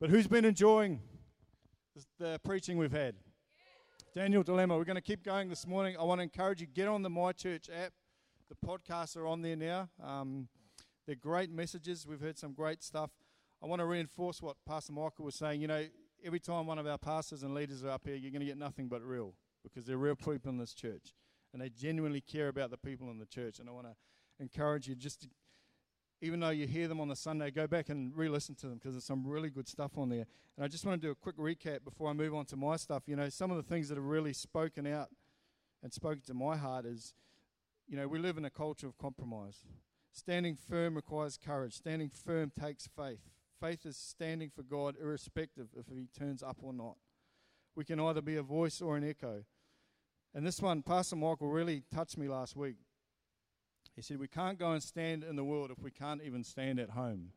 But who's been enjoying the preaching we've had? Daniel Dilemma. We're going to keep going this morning. I want to encourage you get on the My Church app. The podcasts are on there now. Um, they're great messages. We've heard some great stuff. I want to reinforce what Pastor Michael was saying. You know, every time one of our pastors and leaders are up here, you're going to get nothing but real because they're real people in this church and they genuinely care about the people in the church. And I want to encourage you just to, even though you hear them on the Sunday, go back and re listen to them because there's some really good stuff on there. And I just want to do a quick recap before I move on to my stuff. You know, some of the things that have really spoken out and spoken to my heart is, you know, we live in a culture of compromise. Standing firm requires courage, standing firm takes faith. Faith is standing for God irrespective if He turns up or not. We can either be a voice or an echo. And this one, Pastor Michael really touched me last week. He said, We can't go and stand in the world if we can't even stand at home.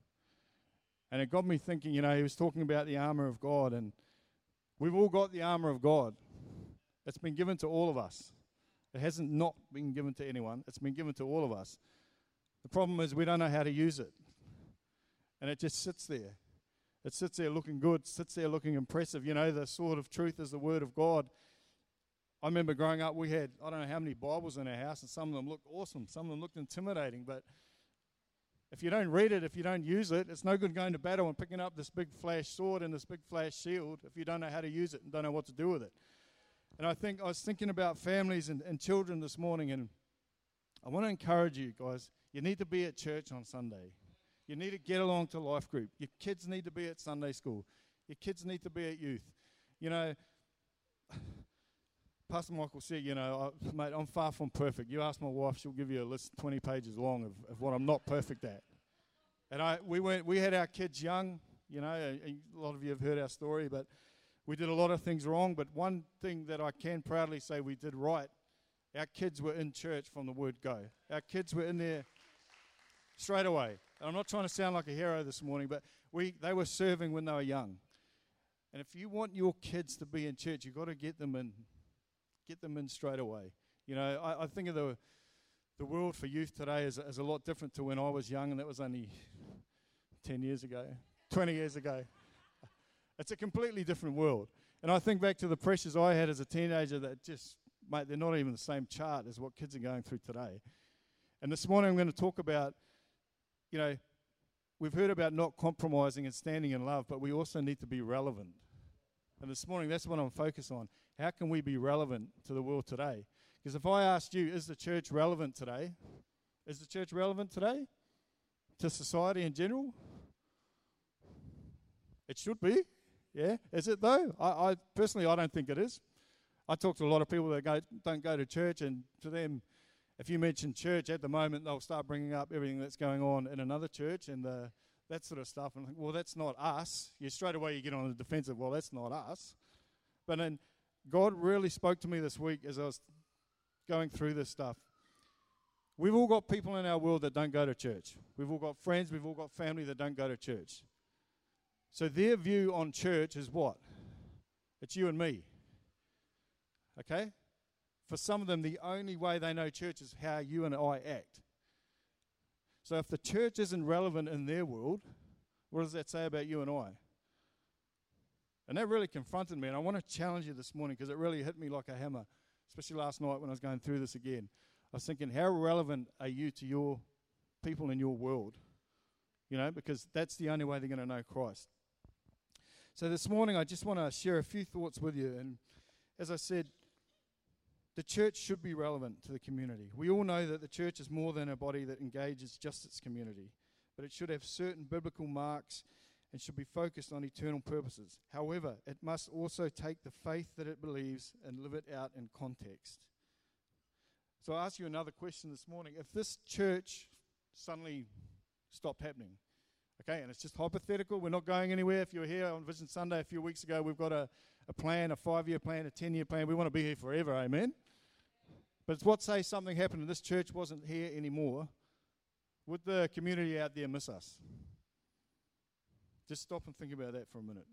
And it got me thinking, you know, he was talking about the armor of God, and we've all got the armor of God. It's been given to all of us. It hasn't not been given to anyone, it's been given to all of us. The problem is we don't know how to use it. And it just sits there. It sits there looking good, sits there looking impressive. You know, the sword of truth is the word of God. I remember growing up, we had, I don't know how many Bibles in our house, and some of them looked awesome. Some of them looked intimidating, but if you don't read it, if you don't use it, it's no good going to battle and picking up this big flash sword and this big flash shield if you don't know how to use it and don't know what to do with it. And I think I was thinking about families and, and children this morning, and I want to encourage you guys. You need to be at church on Sunday. You need to get along to life group. Your kids need to be at Sunday school. Your kids need to be at youth. You know, Pastor Michael said, you know, I, mate, I'm far from perfect. You ask my wife, she'll give you a list 20 pages long of, of what I'm not perfect at. And I, we, went, we had our kids young, you know, a, a lot of you have heard our story, but we did a lot of things wrong. But one thing that I can proudly say we did right, our kids were in church from the word go. Our kids were in there straight away. And I'm not trying to sound like a hero this morning, but we, they were serving when they were young. And if you want your kids to be in church, you've got to get them in get them in straight away. You know, I, I think of the the world for youth today is, is a lot different to when I was young, and that was only 10 years ago, 20 years ago. It's a completely different world. And I think back to the pressures I had as a teenager that just, mate, they're not even the same chart as what kids are going through today. And this morning I'm going to talk about, you know, we've heard about not compromising and standing in love, but we also need to be relevant. And this morning, that's what I'm focused on. How can we be relevant to the world today? Because if I asked you, is the church relevant today? Is the church relevant today to society in general? It should be. Yeah. Is it though? I, I personally, I don't think it is. I talk to a lot of people that go, don't go to church, and to them, if you mention church at the moment, they'll start bringing up everything that's going on in another church and the that sort of stuff. And well, that's not us. You straight away you get on the defensive. Well, that's not us. But then God really spoke to me this week as I was going through this stuff. We've all got people in our world that don't go to church. We've all got friends. We've all got family that don't go to church. So their view on church is what? It's you and me. Okay? For some of them, the only way they know church is how you and I act. So if the church isn't relevant in their world, what does that say about you and I? And that really confronted me. And I want to challenge you this morning because it really hit me like a hammer, especially last night when I was going through this again. I was thinking, how relevant are you to your people in your world? You know, because that's the only way they're going to know Christ. So this morning, I just want to share a few thoughts with you. And as I said, the church should be relevant to the community. We all know that the church is more than a body that engages just its community, but it should have certain biblical marks and should be focused on eternal purposes. However, it must also take the faith that it believes and live it out in context. So I ask you another question this morning. If this church suddenly stopped happening, okay, and it's just hypothetical, we're not going anywhere. If you're here on Vision Sunday a few weeks ago, we've got a, a plan, a five year plan, a 10 year plan. We want to be here forever, amen? But it's what say something happened and this church wasn't here anymore. Would the community out there miss us? Just stop and think about that for a minute.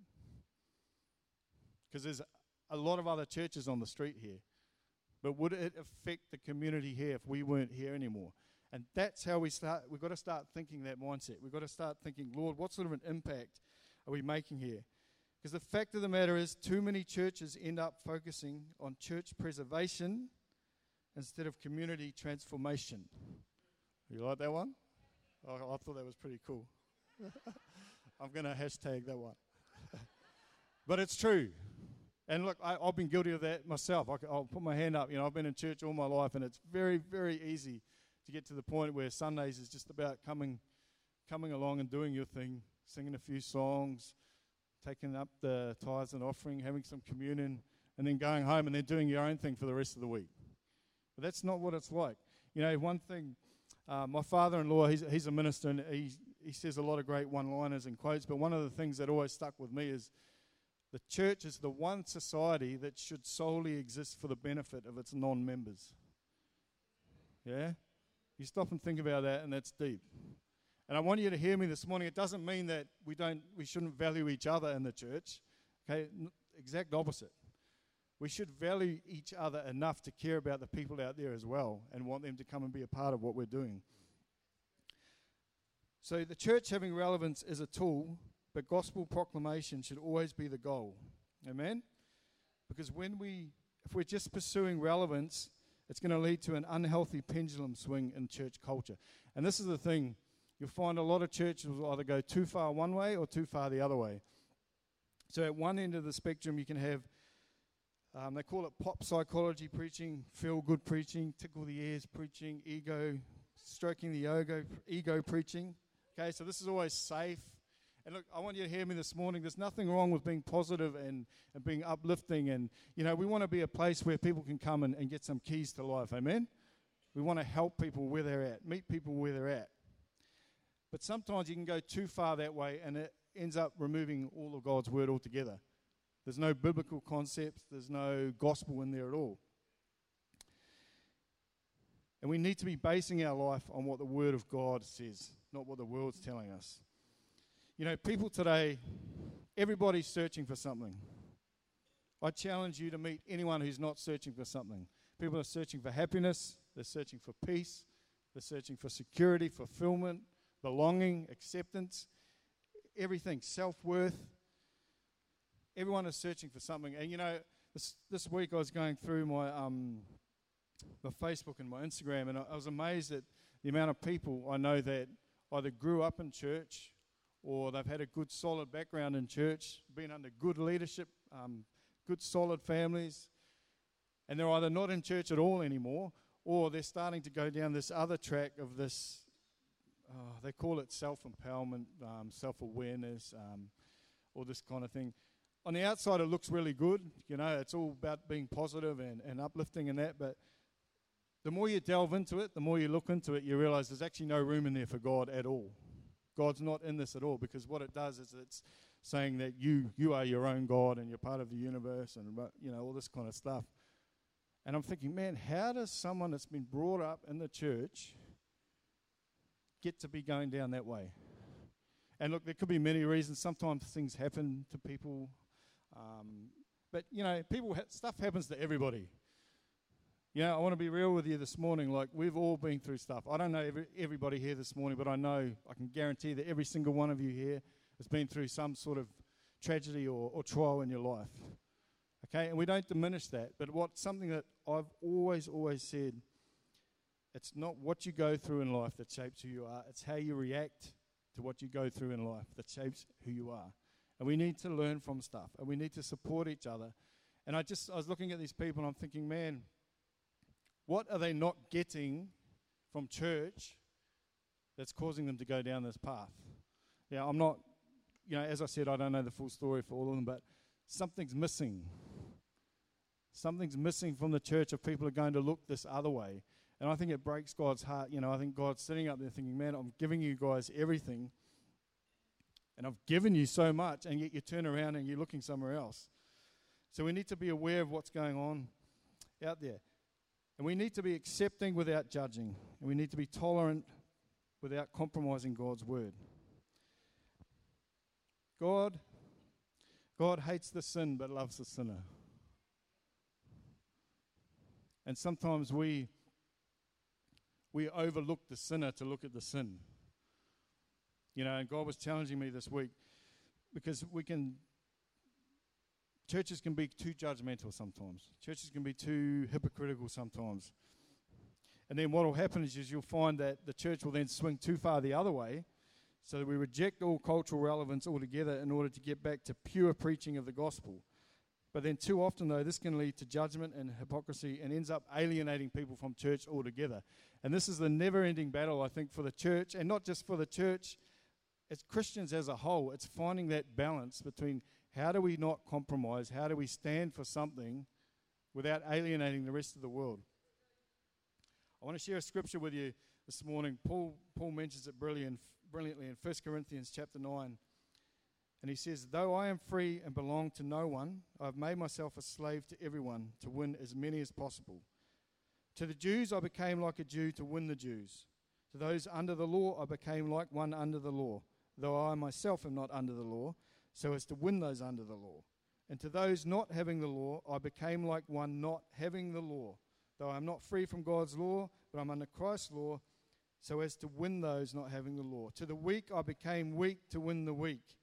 Because there's a lot of other churches on the street here. But would it affect the community here if we weren't here anymore? And that's how we start. We've got to start thinking that mindset. We've got to start thinking, Lord, what sort of an impact are we making here? Because the fact of the matter is, too many churches end up focusing on church preservation instead of community transformation. You like that one? Oh, I thought that was pretty cool. I'm going to hashtag that one. but it's true. And look, I, have been guilty of that myself. I, will put my hand up. You know, I've been in church all my life, and it's very, very easy to get to the point where Sundays is just about coming, coming along and doing your thing, singing a few songs, taking up the tithes and offering, having some communion, and then going home and then doing your own thing for the rest of the week. But that's not what it's like. You know, one thing, uh, my father-in-law, he's, he's a minister, and he he says a lot of great one-liners and quotes. But one of the things that always stuck with me is the church is the one society that should solely exist for the benefit of its non-members. Yeah, you stop and think about that, and that's deep. And I want you to hear me this morning. It doesn't mean that we don't, we shouldn't value each other in the church. Okay, exact opposite. We should value each other enough to care about the people out there as well, and want them to come and be a part of what we're doing. So the church having relevance is a tool, but gospel proclamation should always be the goal. Amen? Because when we, if we're just pursuing relevance, it's going to lead to an unhealthy pendulum swing in church culture. And this is the thing you'll find a lot of churches will either go too far one way or too far the other way. So at one end of the spectrum, you can have, um, they call it pop psychology preaching, feel good preaching, tickle the ears preaching, ego, stroking the ego, ego preaching. Okay, so this is always safe. And look, I want you to hear me this morning. There's nothing wrong with being positive and, and being uplifting. And, you know, we want to be a place where people can come and, and get some keys to life. Amen? We want to help people where they're at, meet people where they're at. But sometimes you can go too far that way and it ends up removing all of God's word altogether. There's no biblical concepts, there's no gospel in there at all. And we need to be basing our life on what the word of God says not what the world's telling us. You know, people today, everybody's searching for something. I challenge you to meet anyone who's not searching for something. People are searching for happiness, they're searching for peace, they're searching for security, fulfillment, belonging, acceptance, everything, self worth. Everyone is searching for something. And you know, this, this week I was going through my, um, my Facebook and my Instagram, and I, I was amazed at the amount of people I know that either grew up in church or they've had a good solid background in church, been under good leadership, um, good solid families, and they're either not in church at all anymore or they're starting to go down this other track of this. Uh, they call it self empowerment, um, self awareness, um, all this kind of thing. On the outside, it looks really good. You know, it's all about being positive and, and uplifting and that, but the more you delve into it, the more you look into it, you realize there's actually no room in there for God at all. God's not in this at all because what it does is it's saying that you you are your own God and you're part of the universe and you know all this kind of stuff. And I'm thinking, man, how does someone that's been brought up in the church get to be going down that way? And look, there could be many reasons. Sometimes things happen to people, um, but you know, people ha- stuff happens to everybody. You know, I want to be real with you this morning. Like, we've all been through stuff. I don't know every, everybody here this morning, but I know, I can guarantee that every single one of you here has been through some sort of tragedy or, or trial in your life. Okay, and we don't diminish that, but what something that I've always, always said it's not what you go through in life that shapes who you are, it's how you react to what you go through in life that shapes who you are. And we need to learn from stuff, and we need to support each other. And I just, I was looking at these people and I'm thinking, man, what are they not getting from church that's causing them to go down this path? Yeah, I'm not, you know, as I said, I don't know the full story for all of them, but something's missing. Something's missing from the church if people are going to look this other way. And I think it breaks God's heart. You know, I think God's sitting up there thinking, man, I'm giving you guys everything. And I've given you so much, and yet you turn around and you're looking somewhere else. So we need to be aware of what's going on out there. And we need to be accepting without judging. And we need to be tolerant without compromising God's word. God, God hates the sin but loves the sinner. And sometimes we we overlook the sinner to look at the sin. You know, and God was challenging me this week. because we can churches can be too judgmental sometimes. Churches can be too hypocritical sometimes. And then what will happen is, is you'll find that the church will then swing too far the other way, so that we reject all cultural relevance altogether in order to get back to pure preaching of the gospel. But then, too often, though, this can lead to judgment and hypocrisy and ends up alienating people from church altogether. And this is the never ending battle, I think, for the church, and not just for the church, as Christians as a whole. It's finding that balance between how do we not compromise, how do we stand for something without alienating the rest of the world. I want to share a scripture with you this morning. Paul, Paul mentions it brilliant, brilliantly in 1 Corinthians chapter 9. And he says, Though I am free and belong to no one, I have made myself a slave to everyone to win as many as possible. To the Jews, I became like a Jew to win the Jews. To those under the law, I became like one under the law, though I myself am not under the law, so as to win those under the law. And to those not having the law, I became like one not having the law, though I am not free from God's law, but I'm under Christ's law, so as to win those not having the law. To the weak, I became weak to win the weak.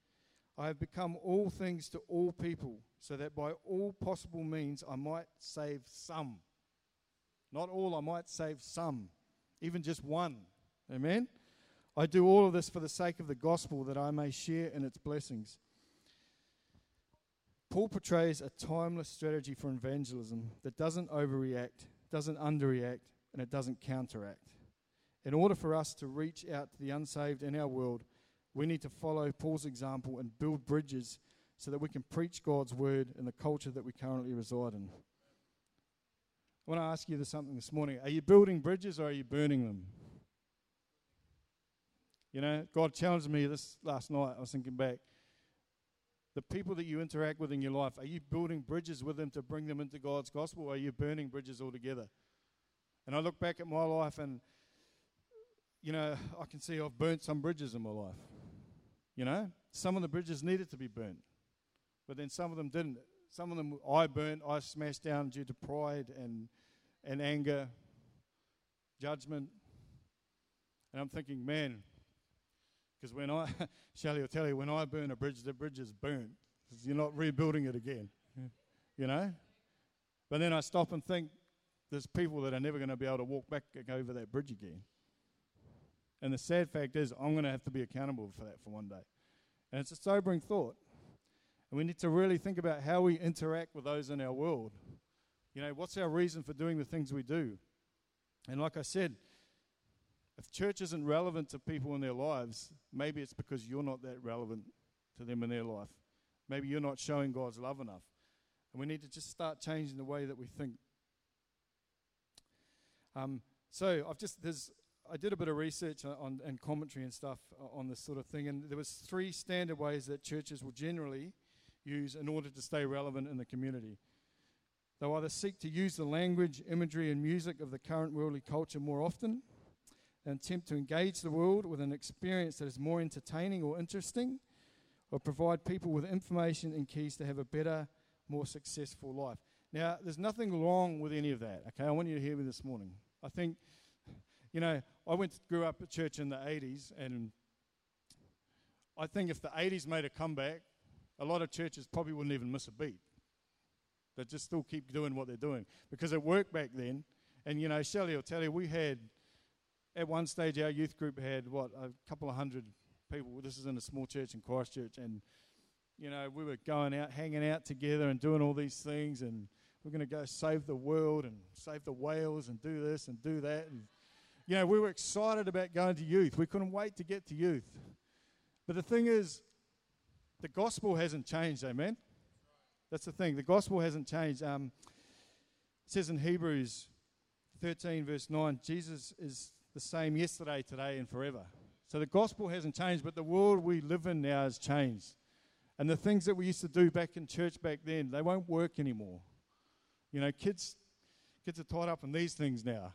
I have become all things to all people, so that by all possible means I might save some. Not all, I might save some, even just one. Amen? I do all of this for the sake of the gospel, that I may share in its blessings. Paul portrays a timeless strategy for evangelism that doesn't overreact, doesn't underreact, and it doesn't counteract. In order for us to reach out to the unsaved in our world, we need to follow Paul's example and build bridges so that we can preach God's word in the culture that we currently reside in. I want to ask you this something this morning. Are you building bridges or are you burning them? You know, God challenged me this last night. I was thinking back. The people that you interact with in your life, are you building bridges with them to bring them into God's gospel or are you burning bridges altogether? And I look back at my life and, you know, I can see I've burnt some bridges in my life. You know, some of the bridges needed to be burnt, but then some of them didn't. Some of them I burnt, I smashed down due to pride and, and anger, judgment. And I'm thinking, man, because when I, Shelley will tell you, when I burn a bridge, the bridge is burnt. You're not rebuilding it again, you know? But then I stop and think, there's people that are never going to be able to walk back over that bridge again. And the sad fact is, I'm going to have to be accountable for that for one day. And it's a sobering thought. And we need to really think about how we interact with those in our world. You know, what's our reason for doing the things we do? And like I said, if church isn't relevant to people in their lives, maybe it's because you're not that relevant to them in their life. Maybe you're not showing God's love enough. And we need to just start changing the way that we think. Um, so I've just there's I did a bit of research on, and commentary and stuff on this sort of thing, and there was three standard ways that churches will generally use in order to stay relevant in the community. They'll either seek to use the language, imagery, and music of the current worldly culture more often, and attempt to engage the world with an experience that is more entertaining or interesting, or provide people with information and keys to have a better, more successful life. Now, there's nothing wrong with any of that. Okay, I want you to hear me this morning. I think you know, I went grew up at church in the 80s, and I think if the 80s made a comeback, a lot of churches probably wouldn't even miss a beat. They'd just still keep doing what they're doing because it worked back then. And you know, Shelley will tell you, we had at one stage our youth group had what a couple of hundred people. This is in a small church in Christchurch, and you know, we were going out, hanging out together, and doing all these things, and we're going to go save the world and save the whales and do this and do that and you know, we were excited about going to youth. We couldn't wait to get to youth. But the thing is, the gospel hasn't changed, amen? That's the thing. The gospel hasn't changed. Um, it says in Hebrews 13, verse 9, Jesus is the same yesterday, today, and forever. So the gospel hasn't changed, but the world we live in now has changed. And the things that we used to do back in church back then, they won't work anymore. You know, kids, kids are tied up in these things now.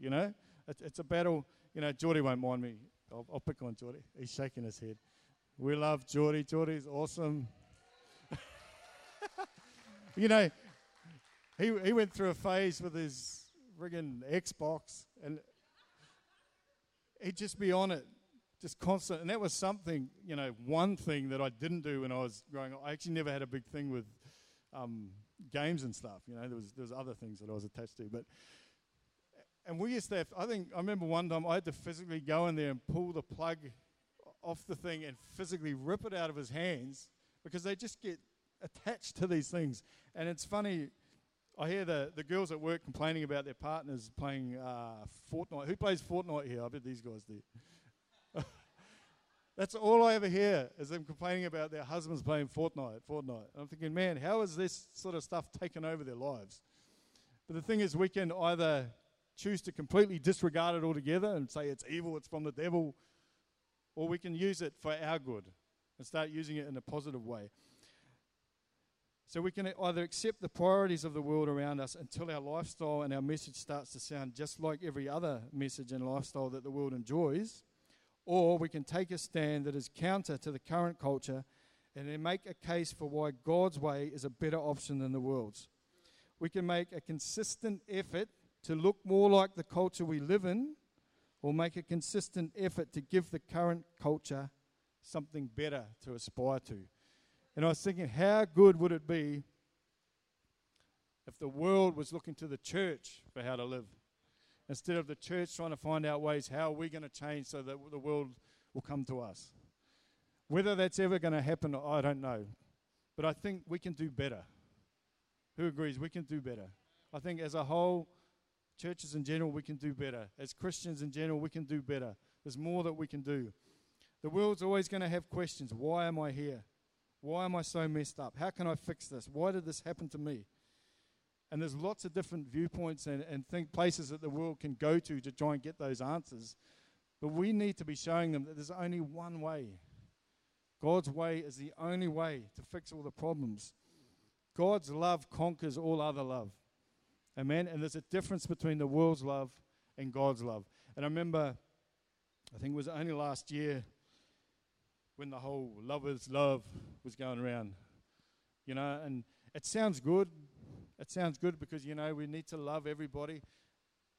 You know, it's, it's a battle. You know, Geordie won't mind me. I'll, I'll pick on Geordie. He's shaking his head. We love Geordie. Geordie's awesome. you know, he, he went through a phase with his friggin' Xbox, and he'd just be on it just constant. And that was something, you know, one thing that I didn't do when I was growing up. I actually never had a big thing with um, games and stuff. You know, there was there was other things that I was attached to, but. And we used to have, I think, I remember one time I had to physically go in there and pull the plug off the thing and physically rip it out of his hands because they just get attached to these things. And it's funny, I hear the, the girls at work complaining about their partners playing uh, Fortnite. Who plays Fortnite here? I bet these guys do. That's all I ever hear is them complaining about their husbands playing Fortnite. Fortnite. I'm thinking, man, how is this sort of stuff taken over their lives? But the thing is, we can either choose to completely disregard it altogether and say it's evil, it's from the devil, or we can use it for our good and start using it in a positive way. So we can either accept the priorities of the world around us until our lifestyle and our message starts to sound just like every other message and lifestyle that the world enjoys, or we can take a stand that is counter to the current culture and then make a case for why God's way is a better option than the world's. We can make a consistent effort to look more like the culture we live in, or make a consistent effort to give the current culture something better to aspire to. And I was thinking, how good would it be if the world was looking to the church for how to live? Instead of the church trying to find out ways how are we going to change so that the world will come to us. Whether that's ever going to happen, I don't know. But I think we can do better. Who agrees? We can do better. I think as a whole, churches in general, we can do better. As Christians in general, we can do better. There's more that we can do. The world's always going to have questions. Why am I here? Why am I so messed up? How can I fix this? Why did this happen to me? And there's lots of different viewpoints and, and think places that the world can go to to try and get those answers. But we need to be showing them that there's only one way. God's way is the only way to fix all the problems. God's love conquers all other love. Amen. And there's a difference between the world's love and God's love. And I remember, I think it was only last year, when the whole lovers love was going around. You know, and it sounds good. It sounds good because, you know, we need to love everybody.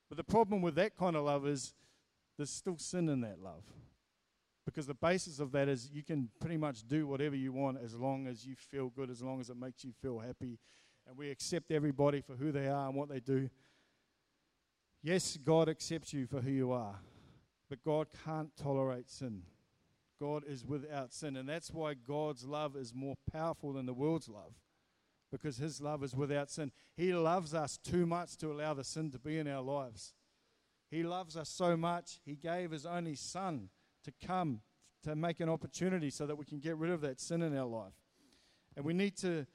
But the problem with that kind of love is there's still sin in that love. Because the basis of that is you can pretty much do whatever you want as long as you feel good, as long as it makes you feel happy. And we accept everybody for who they are and what they do. Yes, God accepts you for who you are, but God can't tolerate sin. God is without sin. And that's why God's love is more powerful than the world's love, because His love is without sin. He loves us too much to allow the sin to be in our lives. He loves us so much, He gave His only Son to come to make an opportunity so that we can get rid of that sin in our life. And we need to.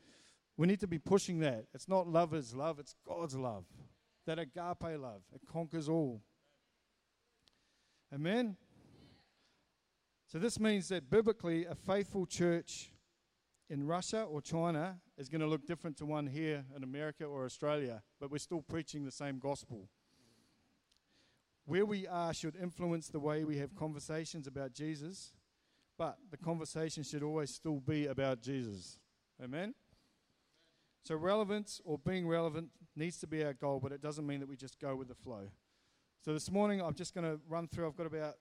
We need to be pushing that. It's not love is love, it's God's love. That agape love. It conquers all. Amen? So this means that biblically, a faithful church in Russia or China is going to look different to one here in America or Australia, but we're still preaching the same gospel. Where we are should influence the way we have conversations about Jesus, but the conversation should always still be about Jesus. Amen? So, relevance or being relevant needs to be our goal, but it doesn't mean that we just go with the flow. So, this morning I'm just going to run through, I've got about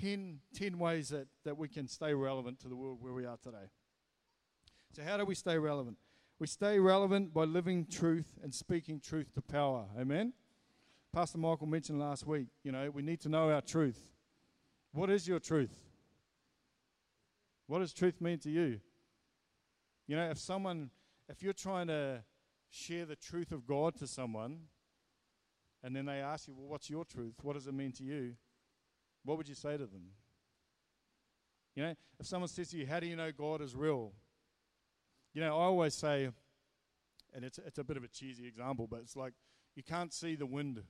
10, 10 ways that, that we can stay relevant to the world where we are today. So, how do we stay relevant? We stay relevant by living truth and speaking truth to power. Amen? Pastor Michael mentioned last week, you know, we need to know our truth. What is your truth? What does truth mean to you? You know, if someone, if you're trying to share the truth of God to someone, and then they ask you, well, what's your truth? What does it mean to you? What would you say to them? You know, if someone says to you, How do you know God is real? You know, I always say, and it's, it's a bit of a cheesy example, but it's like you can't see the wind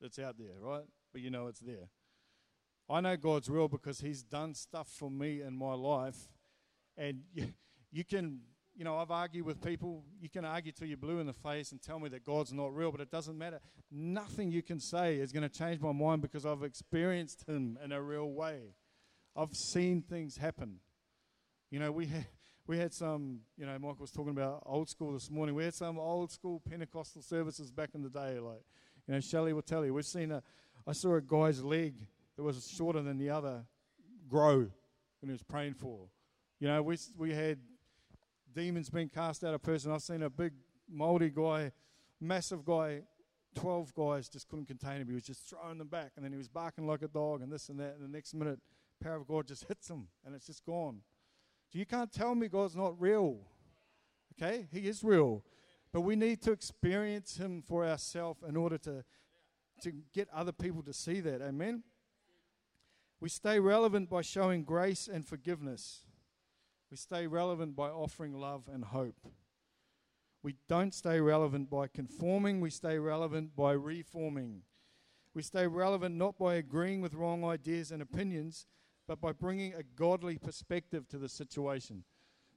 that's out there, right? But you know it's there. I know God's real because He's done stuff for me in my life. And you, you can you know, I've argued with people. You can argue till you're blue in the face and tell me that God's not real, but it doesn't matter. Nothing you can say is going to change my mind because I've experienced Him in a real way. I've seen things happen. You know, we had, we had some, you know, Michael was talking about old school this morning. We had some old school Pentecostal services back in the day. Like, you know, Shelley will tell you, we've seen a, I saw a guy's leg that was shorter than the other grow when he was praying for. You know, we, we had demons being cast out of person. I've seen a big moldy guy, massive guy, 12 guys just couldn't contain him. He was just throwing them back, and then he was barking like a dog, and this and that. And the next minute, power of God just hits him, and it's just gone. So you can't tell me God's not real. Okay? He is real. But we need to experience Him for ourselves in order to, to get other people to see that. Amen? We stay relevant by showing grace and forgiveness. We stay relevant by offering love and hope. We don't stay relevant by conforming, we stay relevant by reforming. We stay relevant not by agreeing with wrong ideas and opinions, but by bringing a godly perspective to the situation.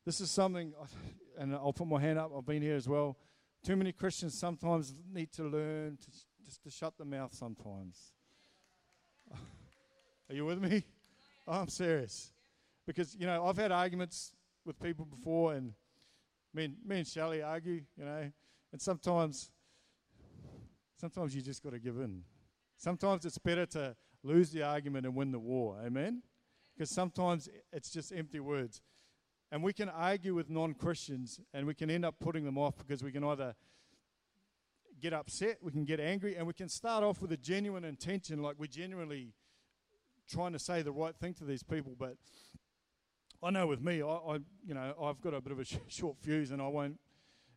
This is something, and I'll put my hand up, I've been here as well. Too many Christians sometimes need to learn to, just to shut the mouth sometimes. Are you with me? I'm serious. Because, you know, I've had arguments with people before, and me and, me and Shelley argue, you know, and sometimes, sometimes you just got to give in. Sometimes it's better to lose the argument and win the war. Amen? Because sometimes it's just empty words. And we can argue with non Christians and we can end up putting them off because we can either get upset, we can get angry, and we can start off with a genuine intention, like we're genuinely trying to say the right thing to these people. But I know with me, I, I you know, I've got a bit of a sh- short fuse, and I won't.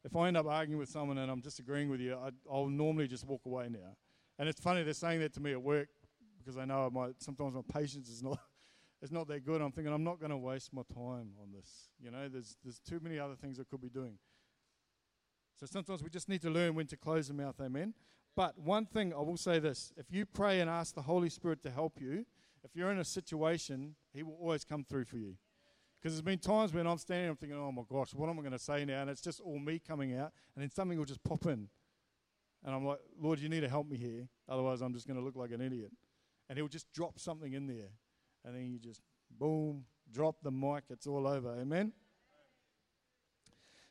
If I end up arguing with someone and I'm disagreeing with you, I, I'll normally just walk away now. And it's funny they're saying that to me at work because I know my sometimes my patience is not it's not that good. I'm thinking I'm not going to waste my time on this. You know, there's there's too many other things I could be doing. So sometimes we just need to learn when to close the mouth. Amen. But one thing I will say this: if you pray and ask the Holy Spirit to help you, if you're in a situation, He will always come through for you. Because there's been times when I'm standing, I'm thinking, oh my gosh, what am I going to say now? And it's just all me coming out, and then something will just pop in. And I'm like, Lord, you need to help me here. Otherwise, I'm just going to look like an idiot. And He'll just drop something in there. And then you just, boom, drop the mic. It's all over. Amen?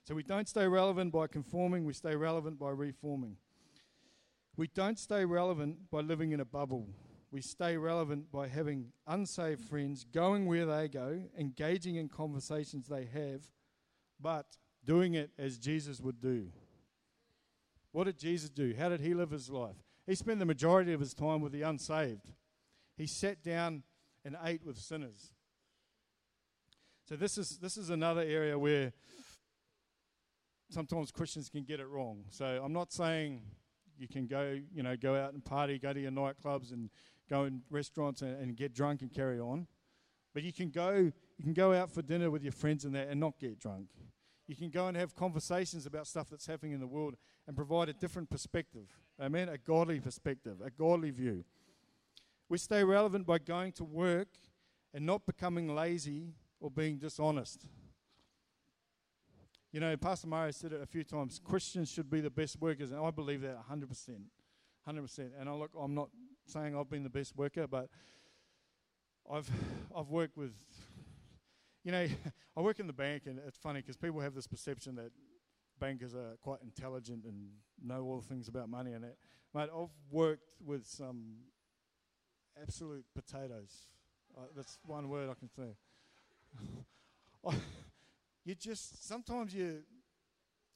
So we don't stay relevant by conforming, we stay relevant by reforming. We don't stay relevant by living in a bubble we stay relevant by having unsaved friends, going where they go, engaging in conversations they have, but doing it as Jesus would do. What did Jesus do? How did he live his life? He spent the majority of his time with the unsaved. He sat down and ate with sinners. So this is this is another area where sometimes Christians can get it wrong. So I'm not saying you can go, you know, go out and party, go to your nightclubs and go in restaurants and, and get drunk and carry on. But you can go you can go out for dinner with your friends and that and not get drunk. You can go and have conversations about stuff that's happening in the world and provide a different perspective. Amen. A godly perspective, a godly view. We stay relevant by going to work and not becoming lazy or being dishonest. You know, Pastor Mario said it a few times Christians should be the best workers, and I believe that 100%. 100%. And I look, I'm not saying I've been the best worker, but I've I've worked with, you know, I work in the bank, and it's funny because people have this perception that bankers are quite intelligent and know all things about money and that. Mate, I've worked with some absolute potatoes. Uh, that's one word I can say. You just sometimes you.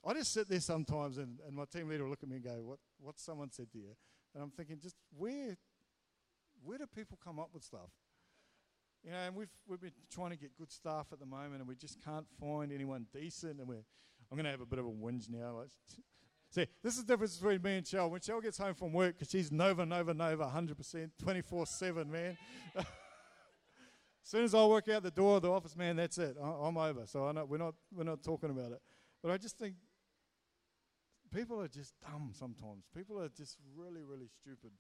I just sit there sometimes, and, and my team leader will look at me and go, "What? What someone said to you?" And I'm thinking, just where, where do people come up with stuff? You know, and we've we've been trying to get good staff at the moment, and we just can't find anyone decent. And we're, I'm going to have a bit of a whinge now. See, this is the difference between me and Shell. When Shell gets home from work, because she's Nova, Nova, Nova, 100%, 24/7, man. as soon as I walk out the door of the office, man, that's it. I, am over. So I know we're not we're not talking about it. But I just think people are just dumb sometimes. People are just really, really stupid.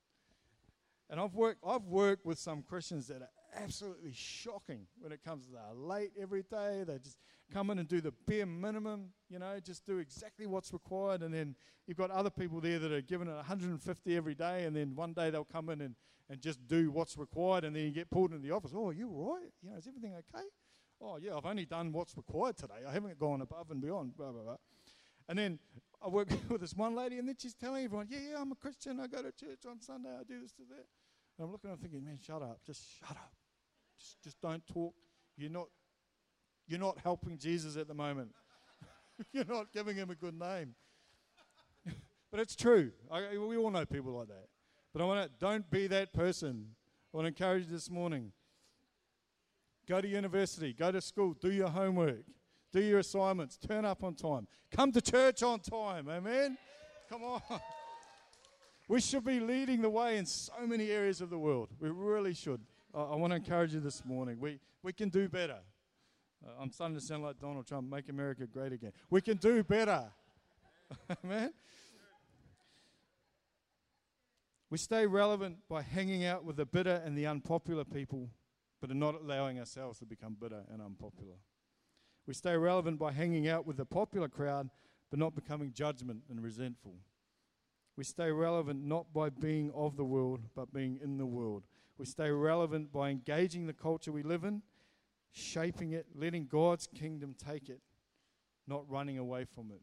And I've worked, I've worked with some Christians that are absolutely shocking when it comes to they're late every day. They just come in and do the bare minimum, you know, just do exactly what's required. And then you've got other people there that are giving it 150 every day. And then one day they'll come in and, and just do what's required. And then you get pulled into the office. Oh, are you right? You know, is everything okay? Oh, yeah, I've only done what's required today. I haven't gone above and beyond, blah, blah, blah. And then I work with this one lady, and then she's telling everyone, "Yeah, yeah, I'm a Christian. I go to church on Sunday. I do this to that." And I'm looking him thinking, man, shut up. Just shut up. Just, just don't talk. You're not, you're not helping Jesus at the moment. you're not giving him a good name. but it's true. I, we all know people like that. But I want to, don't be that person. I want to encourage you this morning. Go to university, go to school, do your homework, do your assignments, turn up on time, come to church on time. Amen? Come on. We should be leading the way in so many areas of the world. We really should. I, I want to encourage you this morning. We, we can do better. Uh, I'm starting to sound like Donald Trump, make America great again. We can do better. Amen? We stay relevant by hanging out with the bitter and the unpopular people, but are not allowing ourselves to become bitter and unpopular. We stay relevant by hanging out with the popular crowd, but not becoming judgment and resentful. We stay relevant not by being of the world, but being in the world. We stay relevant by engaging the culture we live in, shaping it, letting God's kingdom take it, not running away from it.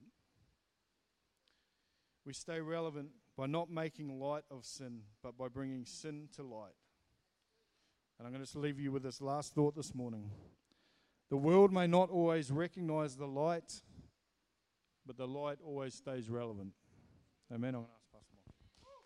We stay relevant by not making light of sin, but by bringing sin to light. And I'm going to just leave you with this last thought this morning. The world may not always recognize the light, but the light always stays relevant. Amen.